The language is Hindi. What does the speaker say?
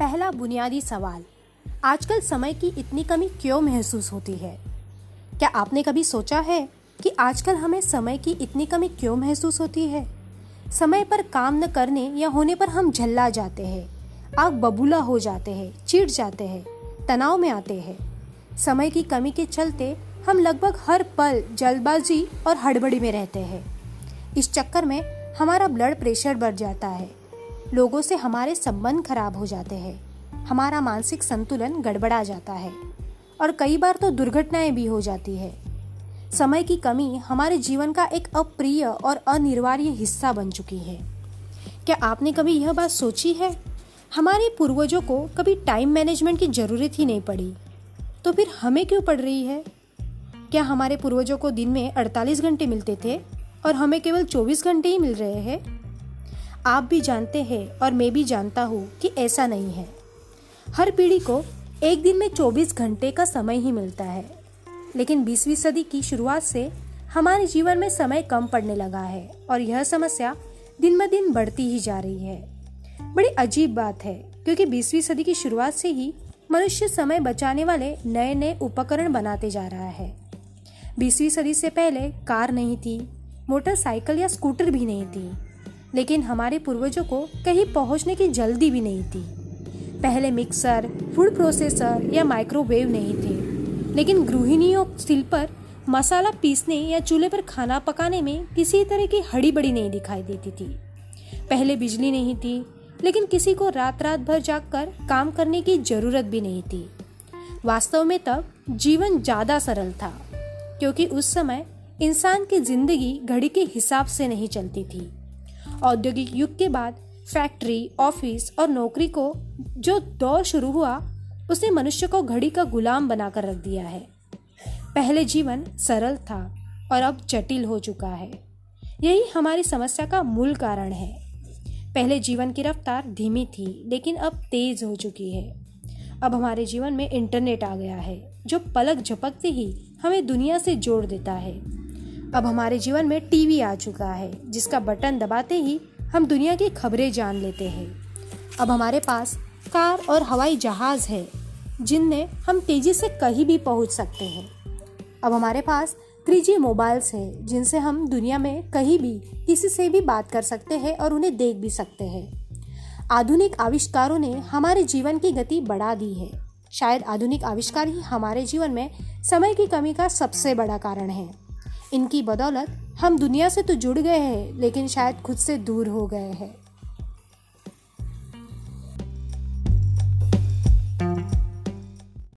पहला बुनियादी सवाल, आजकल समय की इतनी कमी क्यों महसूस होती है? क्या आपने कभी सोचा है कि आजकल हमें समय की इतनी कमी क्यों महसूस होती है? समय पर काम न करने या होने पर हम झल्ला जाते हैं, आग बबूला हो जाते हैं चिढ़ जाते हैं, तनाव में आते हैं। समय की कमी के चलते हम लगभग हर पल जल्दबाजी और हड़बड़ी में रहते हैं। इस चक्कर में हमारा ब्लड प्रेशर बढ़ जाता है। लोगों से हमारे संबंध खराब हो जाते हैं। हमारा मानसिक संतुलन गड़बड़ा जाता है और कई बार तो दुर्घटनाएँ भी हो जाती है। समय की कमी हमारे जीवन का एक अप्रिय और अनिवार्य हिस्सा बन चुकी है। क्या आपने कभी यह बात सोची है? हमारे पूर्वजों को कभी टाइम मैनेजमेंट की ज़रूरत ही नहीं पड़ी। तो फिर हमें क्यों पड़ रही है? क्या हमारे पूर्वजों को दिन में 48 घंटे मिलते थे और हमें केवल 24 घंटे ही मिल रहे हैं? आप भी जानते हैं और मैं भी जानता हूँ कि ऐसा नहीं है। हर पीढ़ी को एक दिन में 24 घंटे का समय ही मिलता है। लेकिन 20वीं सदी की शुरुआत से हमारे जीवन में समय कम पड़ने लगा है और यह समस्या दिन ब दिन बढ़ती ही जा रही है। बड़ी अजीब बात है, क्योंकि 20वीं सदी की शुरुआत से ही मनुष्य समय बचाने वाले नए नए उपकरण बनाते जा रहा है। 20वीं सदी से पहले कार नहीं थी, मोटरसाइकिल या स्कूटर भी नहीं थी। लेकिन हमारे पूर्वजों को कहीं पहुँचने की जल्दी भी नहीं थी। पहले मिक्सर फ़ूड प्रोसेसर या माइक्रोवेव नहीं थे। लेकिन गृहिणियों सिल पर मसाला पीसने या चूल्हे पर खाना पकाने में किसी तरह की हड़ी बड़ी नहीं दिखाई देती थी। पहले बिजली नहीं थी, लेकिन किसी को रात रात भर जागकर काम करने की ज़रूरत भी नहीं थी। वास्तव में तब जीवन ज़्यादा सरल था, क्योंकि उस समय इंसान की ज़िंदगी घड़ी के हिसाब से नहीं चलती थी। औद्योगिक युग के बाद फैक्ट्री, ऑफ़िस और नौकरी को जो दौर शुरू हुआ, उसने मनुष्य को घड़ी का गुलाम बनाकर रख दिया है। पहले जीवन सरल था और अब जटिल हो चुका है। यही हमारी समस्या का मूल कारण है। पहले जीवन की रफ्तार धीमी थी, लेकिन अब तेज हो चुकी है। अब हमारे जीवन में इंटरनेट आ गया है, जो पलक झपकते ही हमें दुनिया से जोड़ देता है। अब हमारे जीवन में टीवी आ चुका है, जिसका बटन दबाते ही हम दुनिया की खबरें जान लेते हैं। अब हमारे पास कार और हवाई जहाज़ है, जिनमें हम तेज़ी से कहीं भी पहुँच सकते हैं। अब हमारे पास थ्री मोबाइल्स है, जिनसे हम दुनिया में कहीं भी किसी से भी बात कर सकते हैं और उन्हें देख भी सकते हैं। आधुनिक आविष्कारों ने हमारे जीवन की गति बढ़ा दी है। शायद आधुनिक आविष्कार ही हमारे जीवन में समय की कमी का सबसे बड़ा कारण है। इनकी बदौलत हम दुनिया से तो जुड़ गए हैं, लेकिन शायद खुद से दूर हो गए हैं।